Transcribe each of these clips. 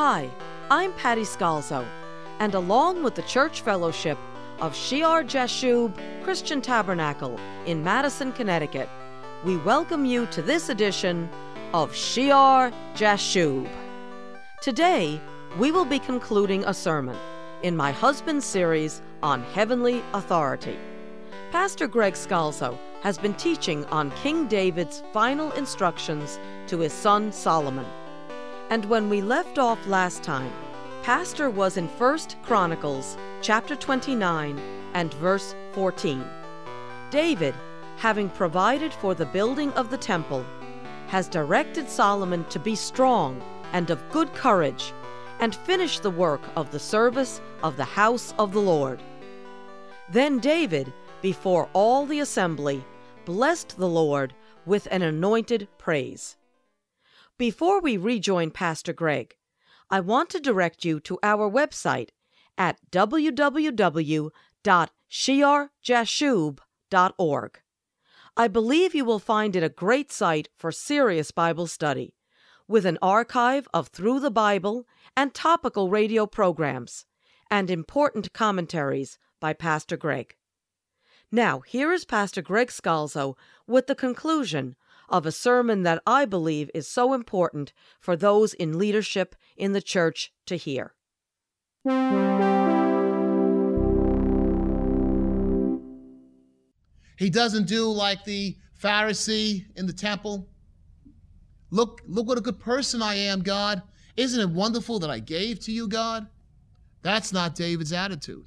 Hi, I'm Patty Scalzo, and along with the Church Fellowship of Shear Jashub Christian Tabernacle in Madison, Connecticut, we welcome you to this edition of Shear Jashub. Today, we will be concluding a sermon in my husband's series on heavenly authority. Pastor Greg Scalzo has been teaching on King David's final instructions to his son Solomon. And when we left off last time, Pastor was in 1 Chronicles chapter 29 and verse 14. David, having provided for the building of the temple, has directed Solomon to be strong and of good courage and finish the work of the service of the house of the Lord. Then David, before all the assembly, blessed the Lord with an anointed praise. Before we rejoin Pastor Greg, I want to direct you to our website at www.shearjashub.org. I believe you will find it a great site for serious Bible study, with an archive of Through the Bible and topical radio programs, and important commentaries by Pastor Greg. Now, here is Pastor Greg Scalzo with the conclusion of a sermon that I believe is so important for those in leadership in the church to hear. He doesn't do like the Pharisee in the temple. Look, look what a good person I am, God. Isn't it wonderful that I gave to you, God? That's not David's attitude.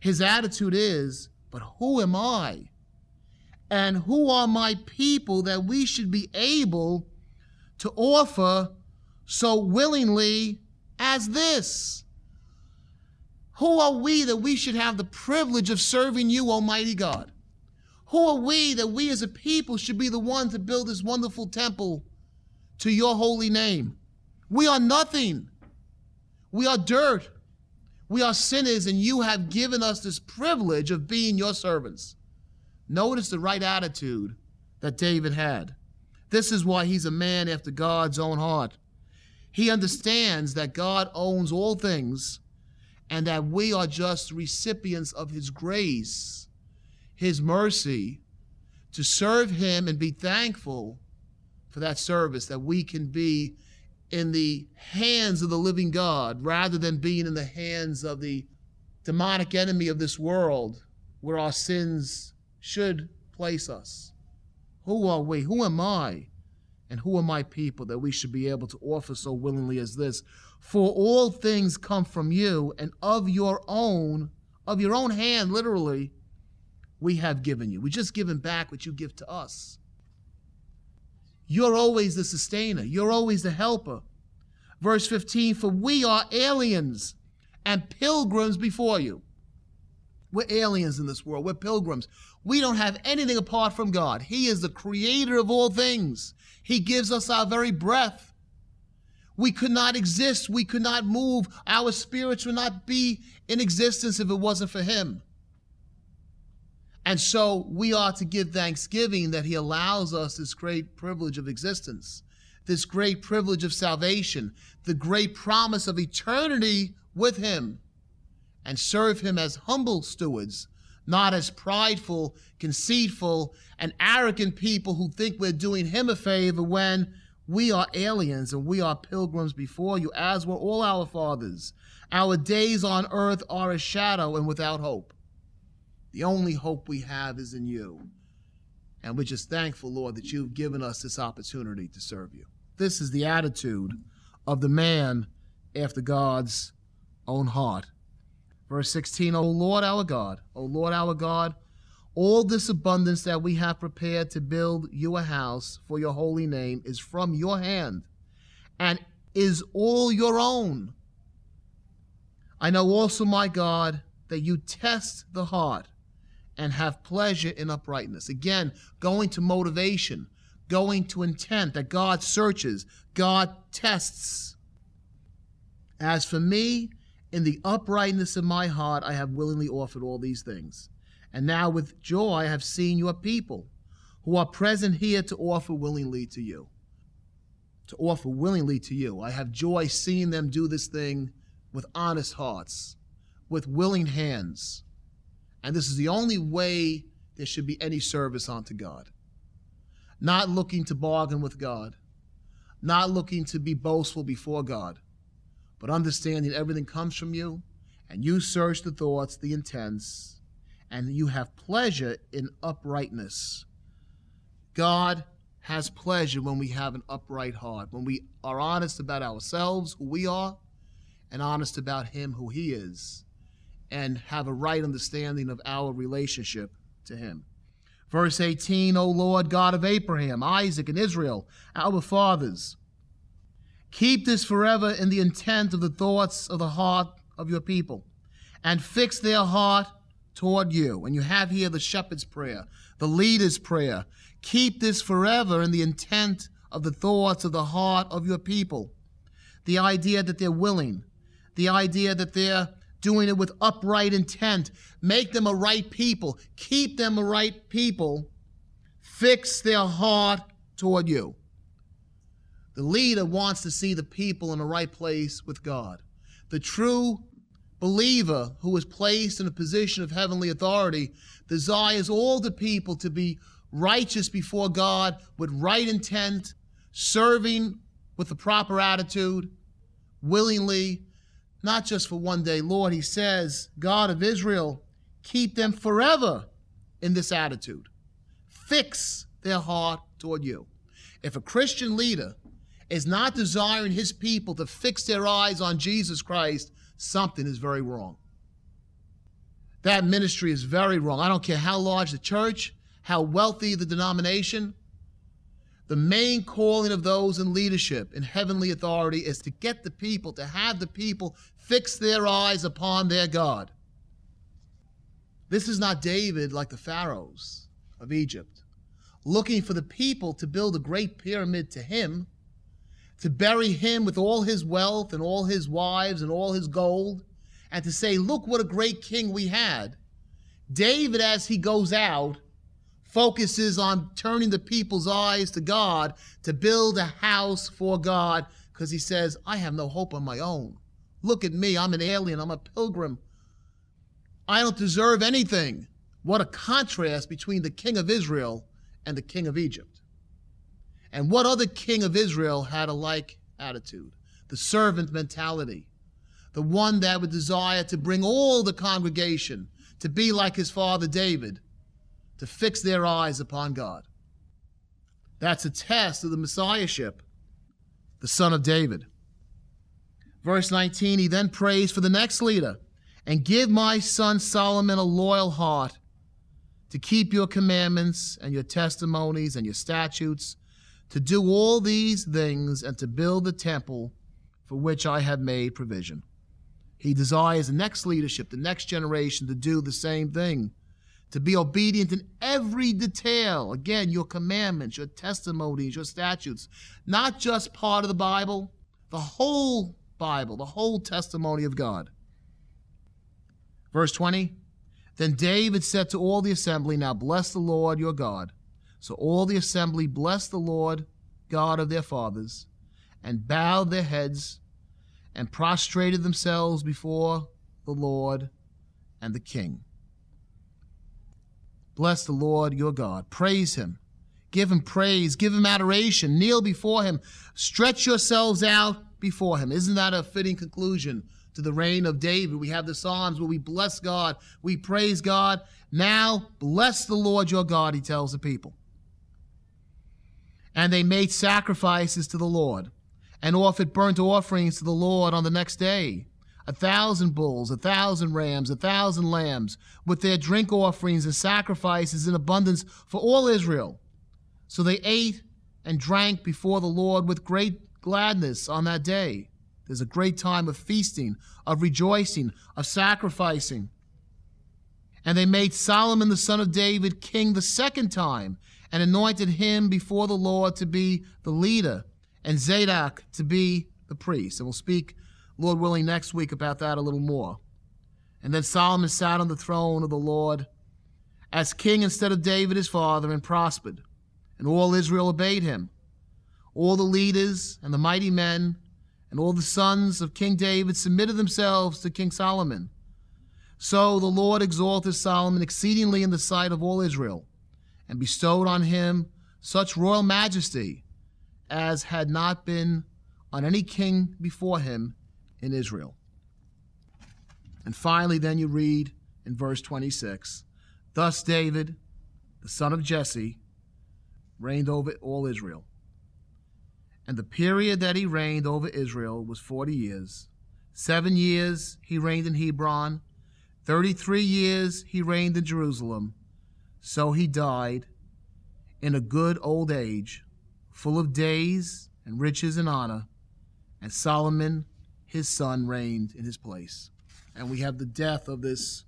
His attitude is, but who am I? And who are my people that we should be able to offer so willingly as this? Who are we that we should have the privilege of serving you, Almighty God? Who are we that we as a people should be the ones to build this wonderful temple to your holy name? We are nothing. We are dirt. We are sinners, and you have given us this privilege of being your servants. Notice the right attitude that David had. This is why he's a man after God's own heart. He understands that God owns all things and that we are just recipients of his grace, his mercy, to serve him and be thankful for that service, that we can be in the hands of the living God rather than being in the hands of the demonic enemy of this world where our sins should place us. Who are we? Who am I? And who are my people that we should be able to offer so willingly as this? For all things come from you, and of your own, of your own hand, literally, we have given you. We just given back what you give to us. You're always the sustainer, you're always the helper. Verse 15 For we are aliens and pilgrims before you. We're aliens in this world. We're pilgrims. We don't have anything apart from God. He is the creator of all things. He gives us our very breath. We could not exist. We could not move. Our spirits would not be in existence if it wasn't for Him. And so we are to give thanksgiving that He allows us this great privilege of existence, this great privilege of salvation, the great promise of eternity with Him, and serve Him as humble stewards, not as prideful, conceitful, and arrogant people who think we're doing Him a favor when we are aliens and we are pilgrims before you, as were all our fathers. Our days on earth are a shadow and without hope. The only hope we have is in you. And we're just thankful, Lord, that you've given us this opportunity to serve you. This is the attitude of the man after God's own heart. Verse 16, O Lord our God, O Lord our God, all this abundance that we have prepared to build you a house for your holy name is from your hand and is all your own. I know also, my God, that you test the heart and have pleasure in uprightness. Again, going to motivation, going to intent that God searches, God tests. As for me, in the uprightness of my heart, I have willingly offered all these things. And now with joy I have seen your people who are present here to offer willingly to you. to offer willingly to you. I have joy seeing them do this thing with honest hearts, with willing hands. And this is the only way there should be any service unto God. Not looking to bargain with God, not looking to be boastful before God, but understanding everything comes from you, and you search the thoughts, the intents, and you have pleasure in uprightness. God has pleasure when we have an upright heart, when we are honest about ourselves, who we are, and honest about Him, who He is, and have a right understanding of our relationship to Him. Verse 18, O Lord God of Abraham, Isaac, and Israel, our fathers, keep this forever in the intent of the thoughts of the heart of your people, and fix their heart toward you. And you have here the shepherd's prayer, the leader's prayer, Keep this forever in the intent of the thoughts of the heart of your people. The idea that they're willing, the idea that they're doing it with upright intent. Make them a right people. Keep them a right people. Fix their heart toward you. The leader wants to see the people in the right place with God. The true believer who is placed in a position of heavenly authority desires all the people to be righteous before God with right intent, serving with the proper attitude, willingly, not just for one day. Lord, he says, God of Israel, keep them forever in this attitude. Fix their heart toward you. If a Christian leader is not desiring his people to fix their eyes on Jesus Christ, something is very wrong. That ministry is very wrong. I don't care how large the church, how wealthy the denomination. The main calling of those in leadership in heavenly authority is to get the people, to have the people fix their eyes upon their God. This is not David like the pharaohs of Egypt, looking for the people to build a great pyramid to him, to bury him with all his wealth and all his wives and all his gold, and to say, Look what a great king we had. David, as he goes out, focuses on turning the people's eyes to God to build a house for God because he says, I have no hope on my own. Look at me. I'm an alien. I'm a pilgrim. I don't deserve anything. What a contrast between the king of Israel and the king of Egypt. And what other king of Israel had a like attitude? The servant mentality. The one that would desire to bring all the congregation to be like his father David to fix their eyes upon God. That's a test of the Messiahship, the Son of David. Verse 19, he then prays for the next leader and give my son Solomon a loyal heart to keep your commandments and your testimonies and your statutes, to do all these things and to build the temple for which I have made provision. He desires the next leadership, the next generation, to do the same thing to be obedient in every detail. Again, your commandments, your testimonies, your statutes, not just part of the Bible, the whole Bible, the whole testimony of God. Verse 20 Then David said to all the assembly, Now bless the Lord your God. So all the assembly blessed the Lord God of their fathers, and bowed their heads, and prostrated themselves before the Lord and the king. Bless the Lord your God. Praise him. Give him praise. Give him adoration. Kneel before him. Stretch yourselves out before him. Isn't that a fitting conclusion to the reign of David? We have the Psalms where we bless God, we praise God. Now, bless the Lord your God, he tells the people. And they made sacrifices to the Lord and offered burnt offerings to the Lord on the next day a thousand bulls, a thousand rams, a thousand lambs, with their drink offerings and sacrifices in abundance for all Israel. So they ate and drank before the Lord with great gladness on that day. There's a great time of feasting, of rejoicing, of sacrificing. And they made Solomon the son of David king the second time, and anointed him before the Lord to be the leader, and Zadok to be the priest. And we'll speak Lord willing, next week about that a little more. And then Solomon sat on the throne of the Lord as king instead of David his father and prospered, and all Israel obeyed him. all the leaders and the mighty men and all the sons of King David submitted themselves to King Solomon. So the Lord exalted Solomon exceedingly in the sight of all Israel, and bestowed on him such royal majesty as had not been on any king before him in Israel. And finally, then you read in verse 26 Thus David, the son of Jesse, reigned over all Israel. And the period that he reigned over Israel was 40 years. Seven years he reigned in Hebron, 33 years he reigned in Jerusalem. So he died in a good old age, full of days and riches and honor. And Solomon, his son, reigned in his place. And we have the death of this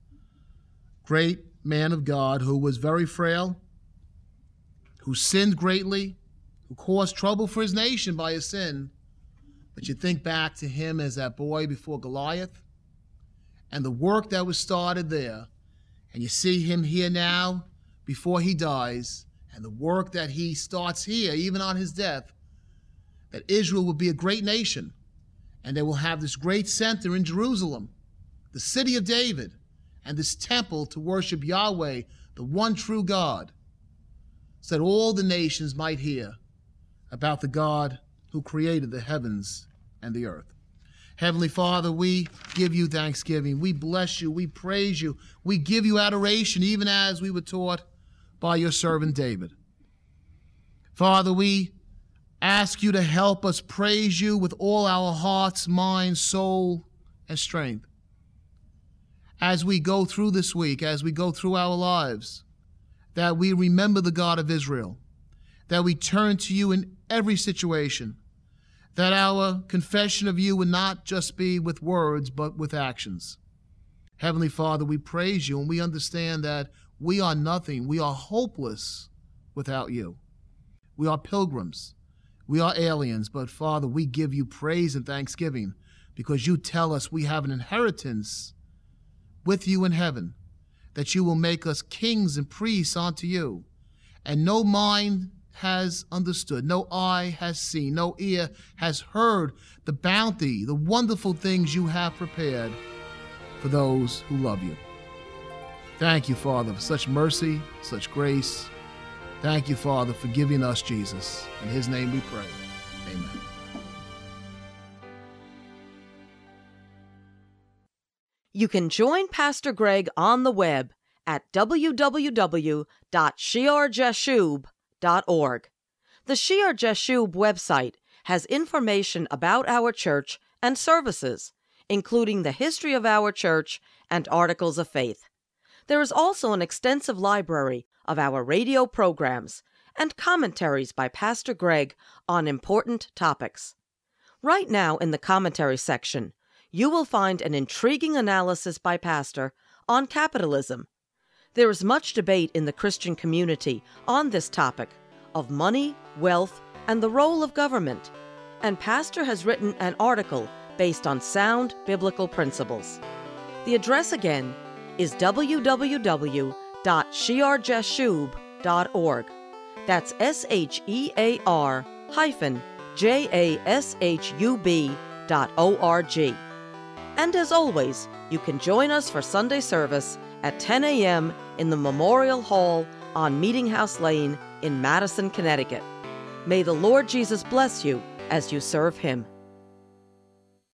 great man of God who was very frail, who sinned greatly, who caused trouble for his nation by his sin. But you think back to him as that boy before Goliath and the work that was started there, and you see him here now before he dies, and the work that he starts here, even on his death, that Israel will be a great nation, and they will have this great center in Jerusalem, the city of David, and this temple to worship Yahweh, the one true God, so that all the nations might hear about the God who created the heavens and the earth. Heavenly Father, we give you thanksgiving. We bless you. We praise you. We give you adoration, even as we were taught by your servant David. Father, we ask you to help us praise you with all our hearts, mind, soul, and strength. As we go through this week, as we go through our lives, that we remember the God of Israel, that we turn to you in every situation, that our confession of you would not just be with words, but with actions. Heavenly Father, we praise you and we understand that we are nothing. We are hopeless without you. We are pilgrims. We are aliens. But Father, we give you praise and thanksgiving because you tell us we have an inheritance with you in heaven, that you will make us kings and priests unto you. And no mind has understood, no eye has seen, no ear has heard the bounty, the wonderful things you have prepared for those who love you. Thank you, Father, for such mercy, such grace. Thank you, Father, for giving us Jesus. In his name we pray. Amen. You can join Pastor Greg on the web at The Shear Jashub website has information about our church and services, including the history of our church and articles of faith. There is also an extensive library of our radio programs and commentaries by Pastor Greg on important topics. Right now, in the commentary section, you will find an intriguing analysis by Pastor on capitalism. There is much debate in the Christian community on this topic of money, wealth, and the role of government, and Pastor has written an article based on sound biblical principles. The address again is www.shearjashub.org. That's S H E A R hyphen J A S H U B dot O R G. And as always, you can join us for Sunday service at 10 a.m. in the Memorial Hall on Meeting House Lane in Madison, Connecticut. May the Lord Jesus bless you as you serve Him.